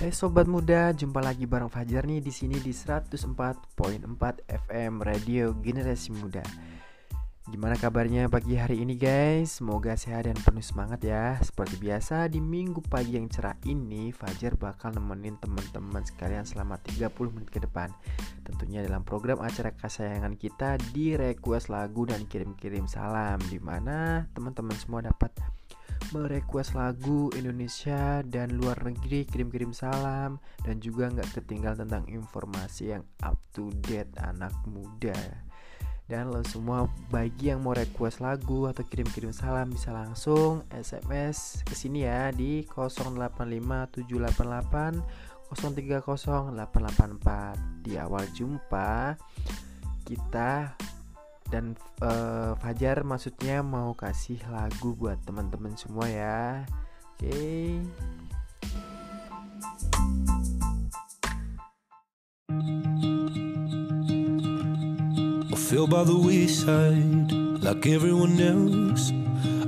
Hai sobat muda, jumpa lagi bareng Fajar nih di sini di 104.4 FM Radio Generasi Muda. Gimana kabarnya pagi hari ini guys? Semoga sehat dan penuh semangat ya. Seperti biasa di minggu pagi yang cerah ini, Fajar bakal nemenin teman-teman sekalian selama 30 menit ke depan. Tentunya dalam program acara kesayangan kita di request lagu dan kirim-kirim salam di mana teman-teman semua dapat merequest lagu Indonesia dan luar negeri kirim-kirim salam dan juga nggak ketinggal tentang informasi yang up to date anak muda. Dan lo semua bagi yang mau request lagu atau kirim-kirim salam bisa langsung SMS ke sini ya di 085788 030884 di awal jumpa kita dan uh, Fajar maksudnya mau kasih lagu buat teman-teman semua ya. Oke. Okay. fell by the wayside like everyone else.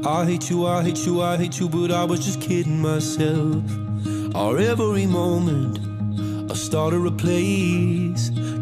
I hate you, I hate you, I hate you, but I was just kidding myself. Our every moment, I started a place.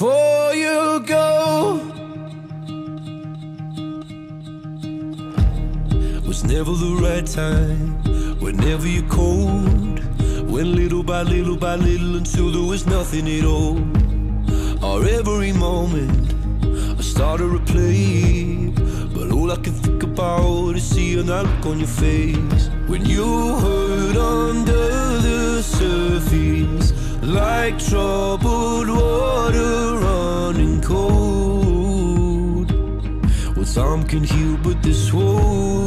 Before you go. Was never the right time, whenever you're cold. Went little by little by little until there was nothing at all. Or every moment, I started to play. All I can think about is seeing that look on your face when you hurt under the surface like troubled water running cold. Well, some can heal, but this won't.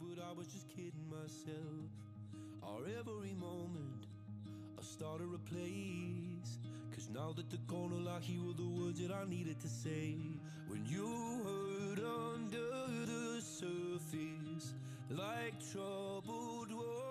but I was just kidding myself. Our every moment, I started a place. Cause now that the corner like here were the words that I needed to say. When you heard under the surface, like troubled water.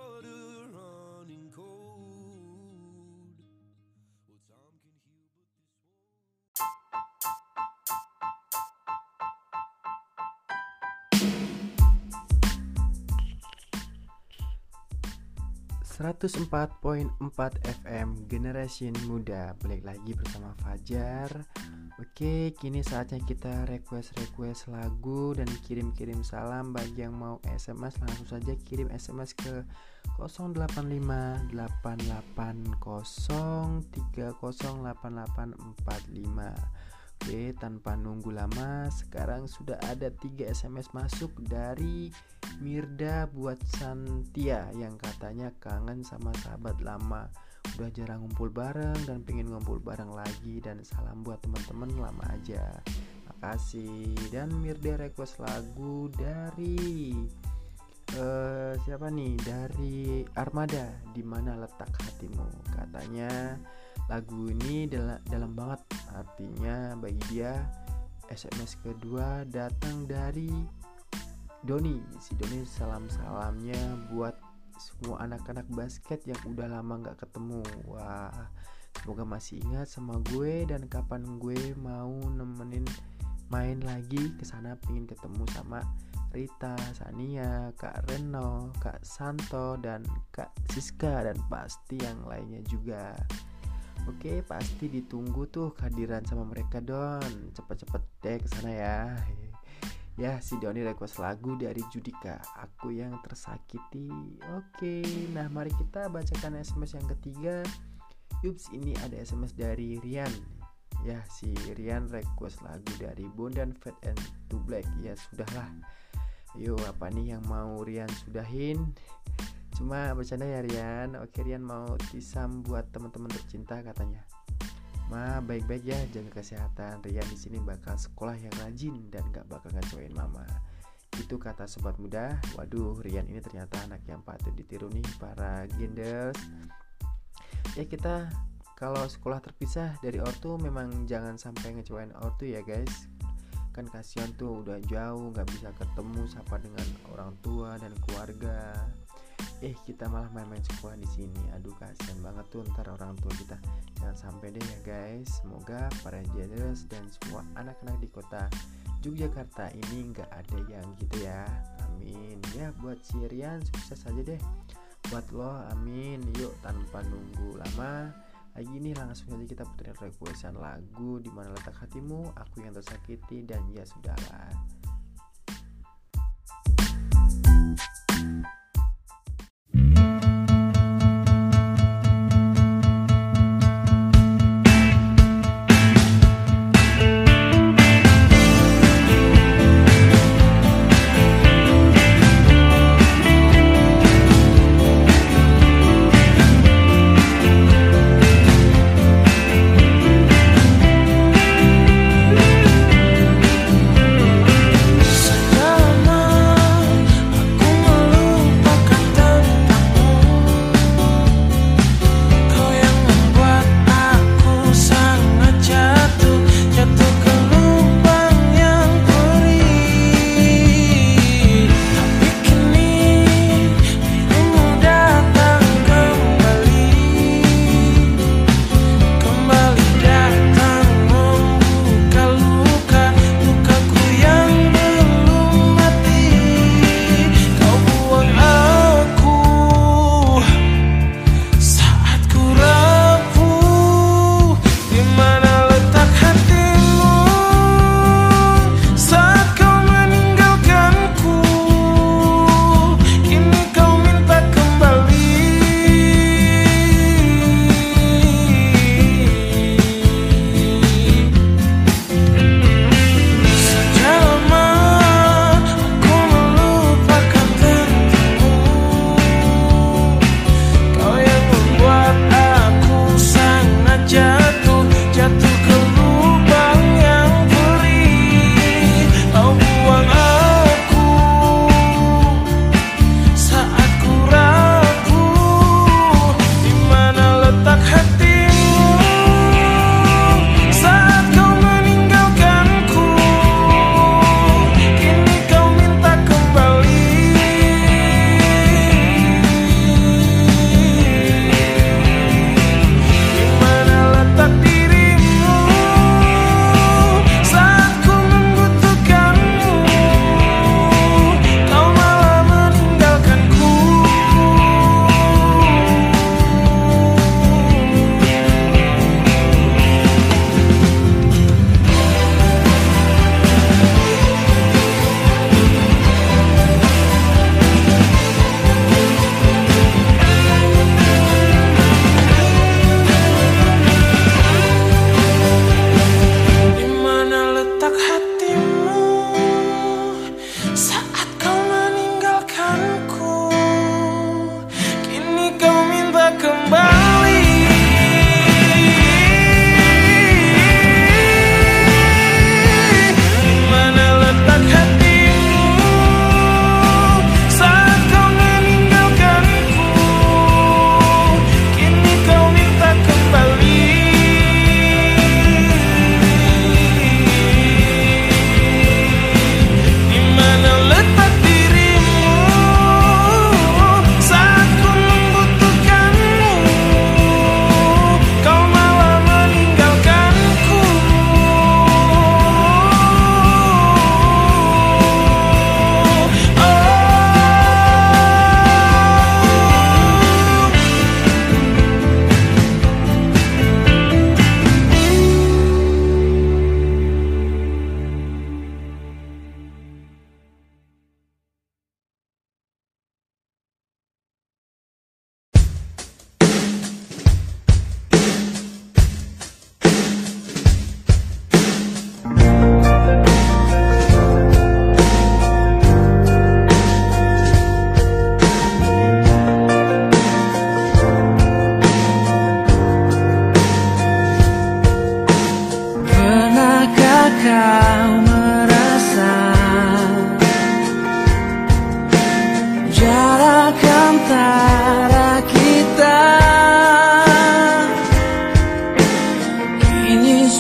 104.4 FM Generation Muda. Balik lagi bersama Fajar. Oke, kini saatnya kita request-request lagu dan kirim-kirim salam. Bagi yang mau SMS langsung saja kirim SMS ke 085880308845 Oke, tanpa nunggu lama, sekarang sudah ada 3 SMS masuk dari Mirda buat Santia yang katanya kangen sama sahabat lama. Udah jarang ngumpul bareng dan pengen ngumpul bareng lagi dan salam buat teman-teman lama aja. Makasih. Dan Mirda request lagu dari eh siapa nih? Dari Armada. Di mana letak hatimu? Katanya lagu ini dal- dalam banget. Artinya bagi dia SMS kedua datang dari Doni. Si Doni salam salamnya buat semua anak-anak basket yang udah lama nggak ketemu. Wah semoga masih ingat sama gue dan kapan gue mau nemenin main lagi ke sana. Pengen ketemu sama Rita, Sania, Kak Reno, Kak Santo dan Kak Siska dan pasti yang lainnya juga. Oke, pasti ditunggu tuh kehadiran sama mereka Don. Cepet-cepet deh ke sana ya. Ya, si Doni request lagu dari Judika, Aku yang tersakiti. Oke, nah mari kita bacakan SMS yang ketiga. Yups, ini ada SMS dari Rian. Ya, si Rian request lagu dari Bondan Fat and to Black. Ya, sudahlah. Yuk, apa nih yang mau Rian sudahin? Cuma bercanda ya Rian. Oke Rian mau tisam buat teman-teman tercinta katanya. Ma baik-baik ya jaga kesehatan. Rian di sini bakal sekolah yang rajin dan gak bakal ngecewain mama. Itu kata sobat muda. Waduh Rian ini ternyata anak yang patut ditiru nih para genders. Ya kita kalau sekolah terpisah dari ortu memang jangan sampai ngecewain ortu ya guys kan kasihan tuh udah jauh nggak bisa ketemu sapa dengan orang tua dan keluarga eh kita malah main-main sekolah di sini. Aduh kasihan banget tuh ntar orang tua kita. Jangan sampai deh ya guys. Semoga para generous dan semua anak-anak di kota Yogyakarta ini nggak ada yang gitu ya. Amin. Ya buat si Rian sukses aja deh. Buat lo amin. Yuk tanpa nunggu lama lagi ini langsung aja kita puterin requestan lagu di mana letak hatimu aku yang tersakiti dan ya sudahlah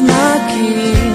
my key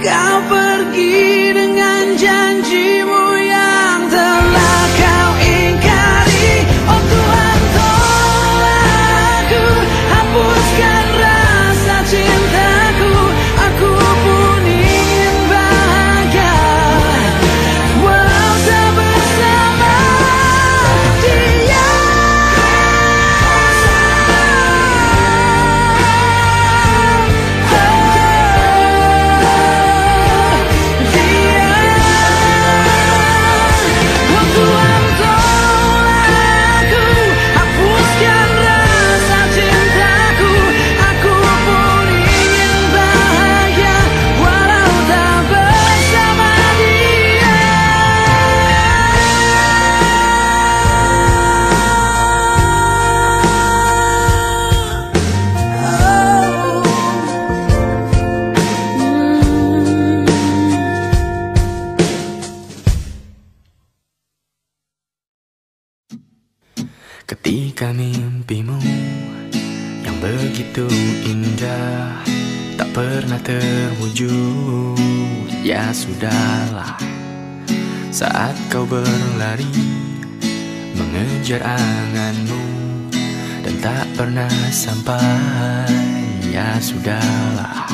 Kau pergi dengan janjimu. Ketika mimpimu yang begitu indah Tak pernah terwujud Ya sudahlah Saat kau berlari Mengejar anganmu Dan tak pernah sampai Ya sudahlah.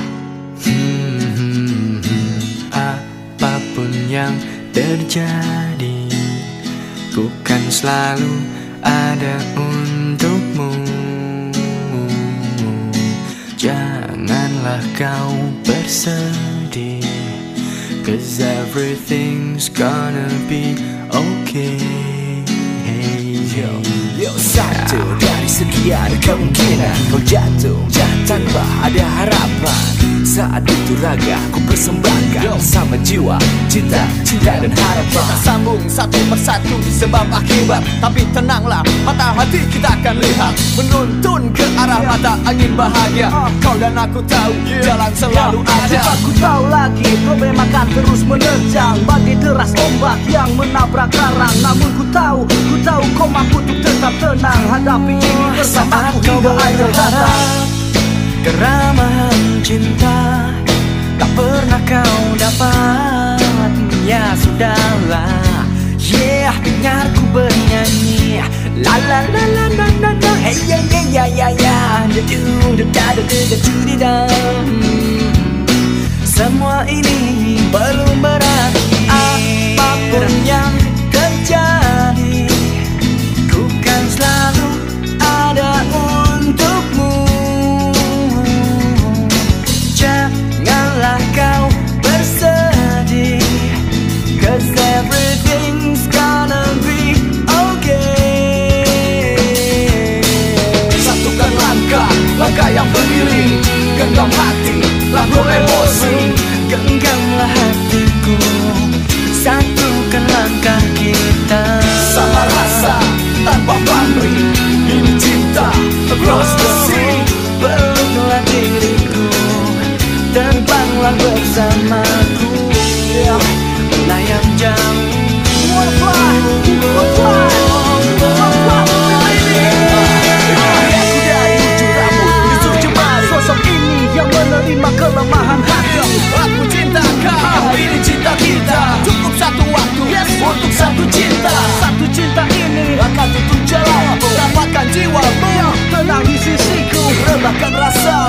Hmm, hmm, hmm, apa pun yang terjadi bukan selalu ada untukmu. Janganlah kau bersedih Cause everything's gonna be okay. Hey, Yo, yo satu dari sekian kemungkinan Kau jatuh. Tanpa ada harapan. saat itu raga ku persembahkan Yo. sama jiwa cinta cinta dan harapan. Kita sambung satu persatu sebab akibat tapi tenanglah mata hati kita akan lihat. Menuntun ke arah mata angin bahagia. Kau dan aku tahu jalan selalu ya, ada. Cepat aku tahu lagi problem akan terus menerjang bagi deras ombak yang menabrak karang namun ku tahu ku tahu kau mampu untuk tetap tenang. Hadapi ini bersama aku hingga akhir datang Keramahan cinta Tak pernah kau dapat. Ya sudahlah. Yeah, dengar ku bernyanyi. La la la la la la la. Hey yeah yeah yeah yeah yeah. Dedung dedah dedah dedah Semua ini belum berarti Apa pun yang Genggam hati, lalu emosi. Genggamlah hatiku Satukan langkah kita. Sama rasa, tanpa pamrih Ini cinta, across da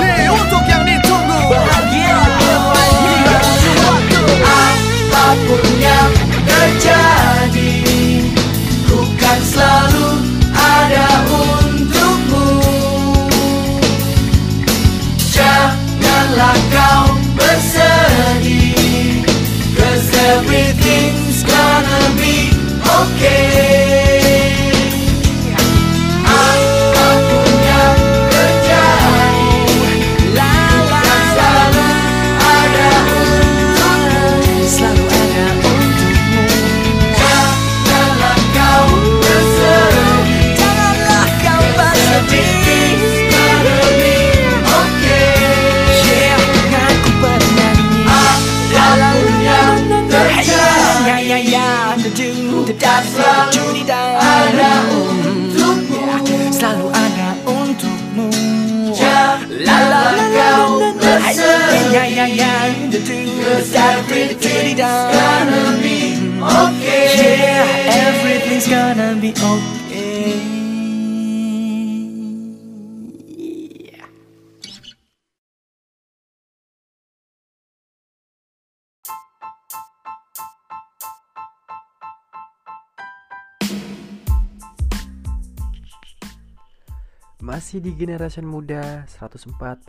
Masih di generasi muda 104.4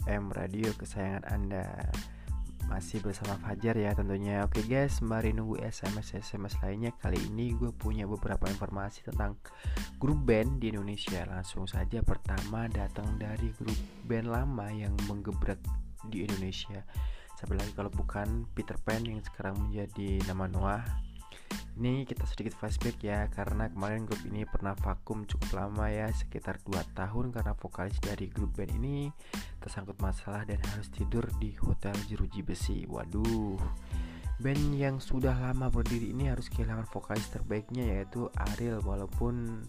FM radio kesayangan Anda. Masih bersama Fajar ya tentunya. Oke guys, sembari nunggu SMS-SMS lainnya Kali ini gue punya beberapa informasi tentang grup band di Indonesia. Langsung saja pertama datang dari grup band lama yang menggebrak di Indonesia. Siapa lagi kalau bukan Peter Pan yang sekarang menjadi nama Noah ini kita sedikit flashback ya karena kemarin grup ini pernah vakum cukup lama ya sekitar 2 tahun karena vokalis dari grup band ini tersangkut masalah dan harus tidur di hotel jeruji besi. Waduh. Band yang sudah lama berdiri ini harus kehilangan vokalis terbaiknya yaitu Ariel walaupun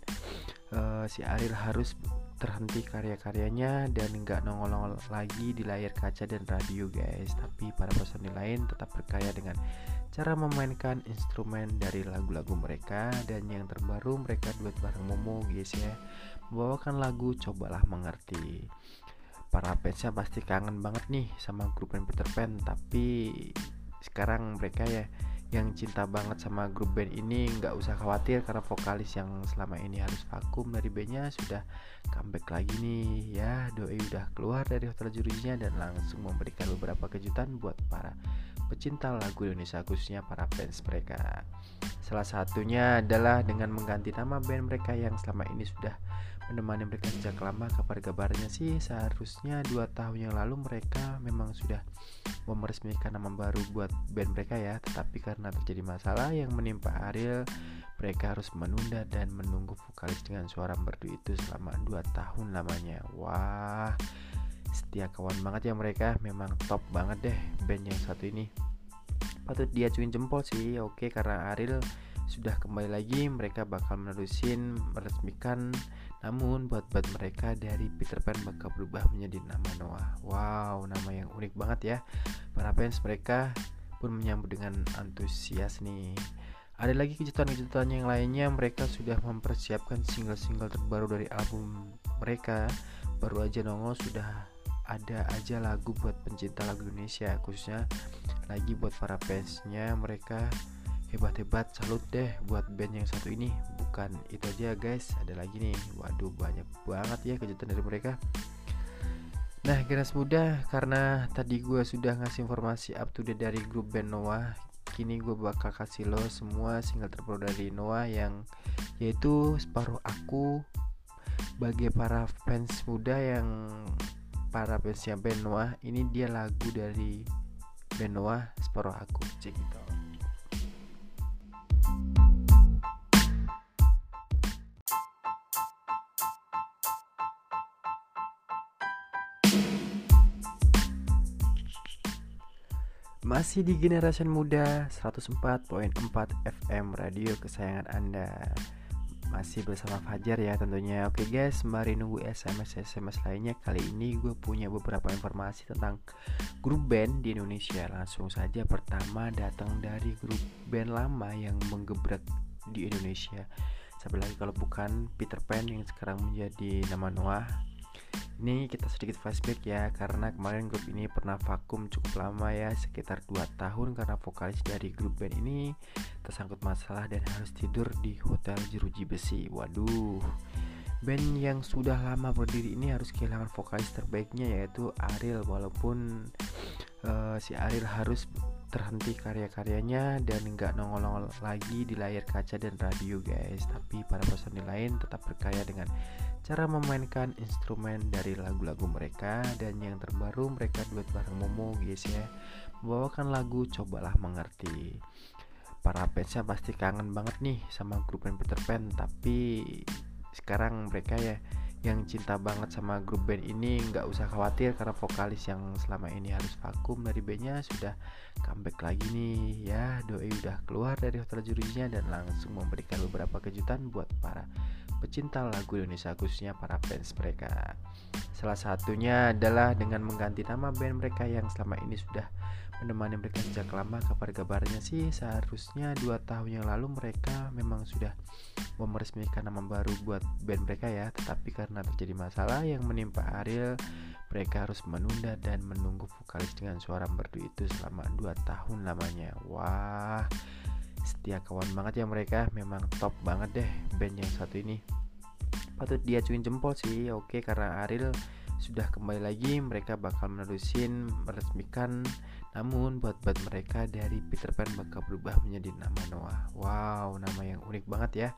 uh, si Ariel harus terhenti karya-karyanya dan nggak nongol-nongol lagi di layar kaca dan radio guys. Tapi para personil lain tetap berkarya dengan cara memainkan instrumen dari lagu-lagu mereka. Dan yang terbaru mereka duet bareng Momo guys ya. Membawakan lagu cobalah mengerti. Para fansnya pasti kangen banget nih sama grup Peter Pan tapi sekarang mereka ya yang cinta banget sama grup band ini nggak usah khawatir karena vokalis yang selama ini harus vakum dari bandnya sudah comeback lagi nih. Ya doi udah keluar dari hotel jurinya dan langsung memberikan beberapa kejutan buat para pecinta lagu Indonesia khususnya para fans mereka. Salah satunya adalah dengan mengganti nama band mereka yang selama ini sudah menemani mereka sejak lama kabar-kabarnya sih seharusnya dua tahun yang lalu mereka memang sudah meresmikan nama baru buat band mereka ya. Tetapi karena terjadi masalah yang menimpa Ariel mereka harus menunda dan menunggu vokalis dengan suara merdu itu selama dua tahun lamanya. Wah setia kawan banget ya mereka. Memang top banget deh band yang satu ini. Patut dia cuin jempol sih. Oke karena Ariel sudah kembali lagi mereka bakal menerusin meresmikan Namun buat band mereka dari Peter Pan bakal berubah menjadi nama Noah. Wow, nama yang unik banget ya. Para fans mereka pun menyambut dengan antusias nih. Ada lagi kejutan-kejutan yang lainnya, mereka sudah mempersiapkan single-single terbaru dari album mereka. Baru aja nongol sudah ada aja lagu buat pencinta lagu Indonesia, khususnya lagi buat para fansnya mereka hebat-hebat salut deh buat band yang satu ini. Bukan itu aja guys. Ada lagi nih. Waduh banyak banget ya kejutan dari mereka. Nah generasi muda karena tadi gue sudah ngasih informasi up to date dari grup band Noah kini gue bakal kasih lo semua single terbaru dari Noah yang yaitu separuh aku bagi para fans muda yang para fansnya band Noah. Ini dia lagu dari band Noah separuh aku. Cek gitu Masih di generasi muda 104.4 FM radio kesayangan Anda. Masih bersama Fajar ya tentunya. Oke guys, mari nunggu SMS-SMS lainnya. Kali ini gue punya beberapa informasi tentang grup band di Indonesia. Langsung saja pertama datang dari grup band lama yang menggebrak di Indonesia. Siapa lagi kalau bukan Peter Pan yang sekarang menjadi nama Noah ini kita sedikit flashback ya karena kemarin grup ini pernah vakum cukup lama ya sekitar 2 tahun karena vokalis dari grup band ini tersangkut masalah dan harus tidur di hotel jeruji besi. Waduh. Band yang sudah lama berdiri ini harus kehilangan vokalis terbaiknya yaitu Ariel walaupun uh, si Ariel harus terhenti karya-karyanya dan nggak nongol-nongol lagi di layar kaca dan radio guys tapi para personil lain tetap berkarya dengan cara memainkan instrumen dari lagu-lagu mereka dan yang terbaru mereka duet bareng Momo guys ya. Membawakan lagu cobalah mengerti. Para fansnya pasti kangen banget nih sama grup band Peter Pan tapi sekarang mereka ya yang cinta banget sama grup band ini nggak usah khawatir karena vokalis yang selama ini harus vakum dari bandnya sudah comeback lagi nih ya. Doi udah keluar dari hotel jurinya dan langsung memberikan beberapa kejutan buat para pecinta lagu Indonesia khususnya para fans mereka. Salah satunya adalah dengan mengganti nama band mereka yang selama ini sudah menemani mereka sejak lama kabar-kabarnya sih seharusnya dua tahun yang lalu mereka memang sudah meresmikan nama baru buat band mereka ya. Tetapi karena terjadi masalah yang menimpa Ariel mereka harus menunda dan menunggu vokalis dengan suara merdu itu selama dua tahun lamanya. Wah setia kawan banget ya mereka. Memang top banget deh band yang satu ini. Patut dia cuin jempol sih. Oke karena Ariel sudah kembali lagi mereka bakal menerusin meresmikan namun buat band mereka dari Peter Pan bakal berubah menjadi nama Noah. Wow nama yang unik banget ya.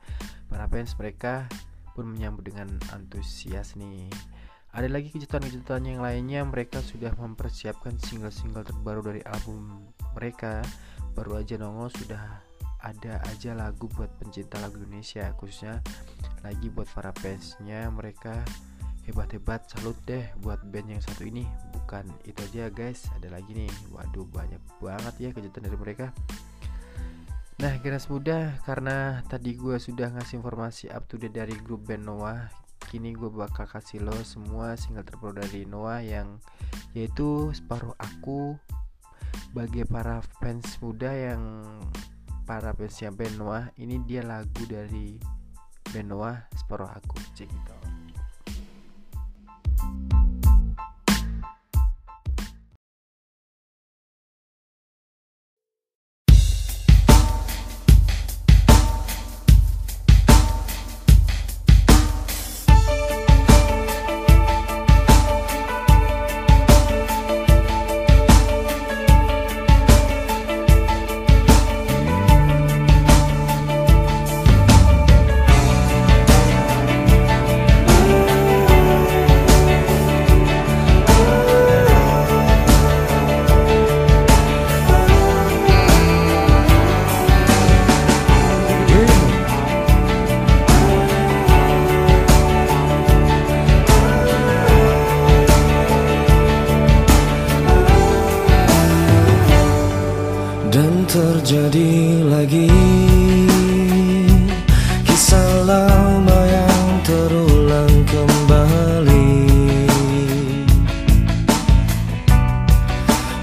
Para fans mereka pun menyambut dengan antusias nih. Ada lagi kejutan-kejutan yang lainnya. Mereka sudah mempersiapkan single-single terbaru dari album mereka. Baru aja nongol sudah ada aja lagu buat pencinta lagu Indonesia khususnya lagi buat para fansnya. Mereka hebat-hebat salut deh buat band yang satu ini. Bukan itu aja guys. Ada lagi nih. Waduh banyak banget ya kejutan dari mereka. Nah generasi muda karena tadi gue sudah ngasih informasi up to date dari grup band Noah kini gue bakal kasih lo semua single terbaru dari Noah yang yaitu separuh aku. Bagi para fans muda yang para fansnya band Noah ini dia lagu dari band Noah separuh aku cek gitu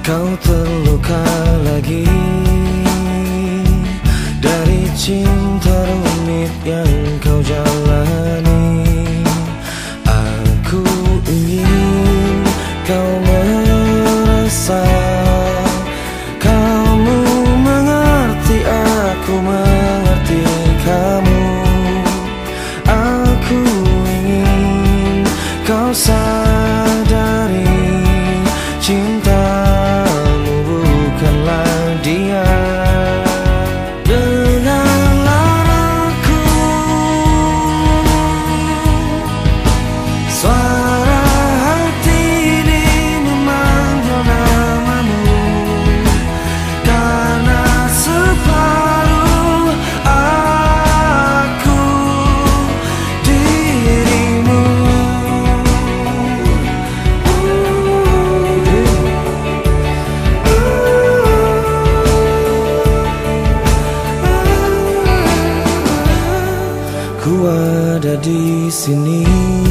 kau terluka lagi. Dari cinta rumit yang kau jalani ada di sini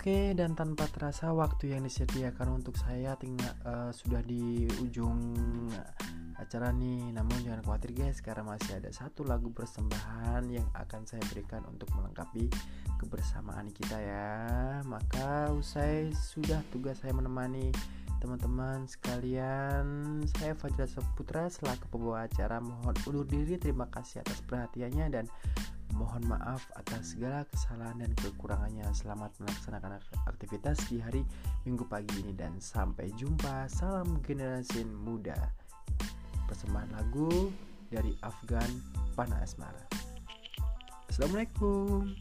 Oke, dan tanpa terasa waktu yang disediakan untuk saya tinggal eh, sudah di ujung acara nih. Namun jangan khawatir guys, karena masih ada satu lagu persembahan yang akan saya berikan untuk melengkapi kebersamaan kita ya. Maka usai sudah tugas saya menemani teman-teman sekalian, saya Fajar Saputra selaku pembawa acara mohon undur diri. Terima kasih atas perhatiannya dan Mohon maaf atas segala kesalahan dan kekurangannya. Selamat melaksanakan aktivitas di hari Minggu pagi ini dan sampai jumpa. Salam generasi muda. Persembahan lagu dari Afgan Pana Asmara. Assalamualaikum.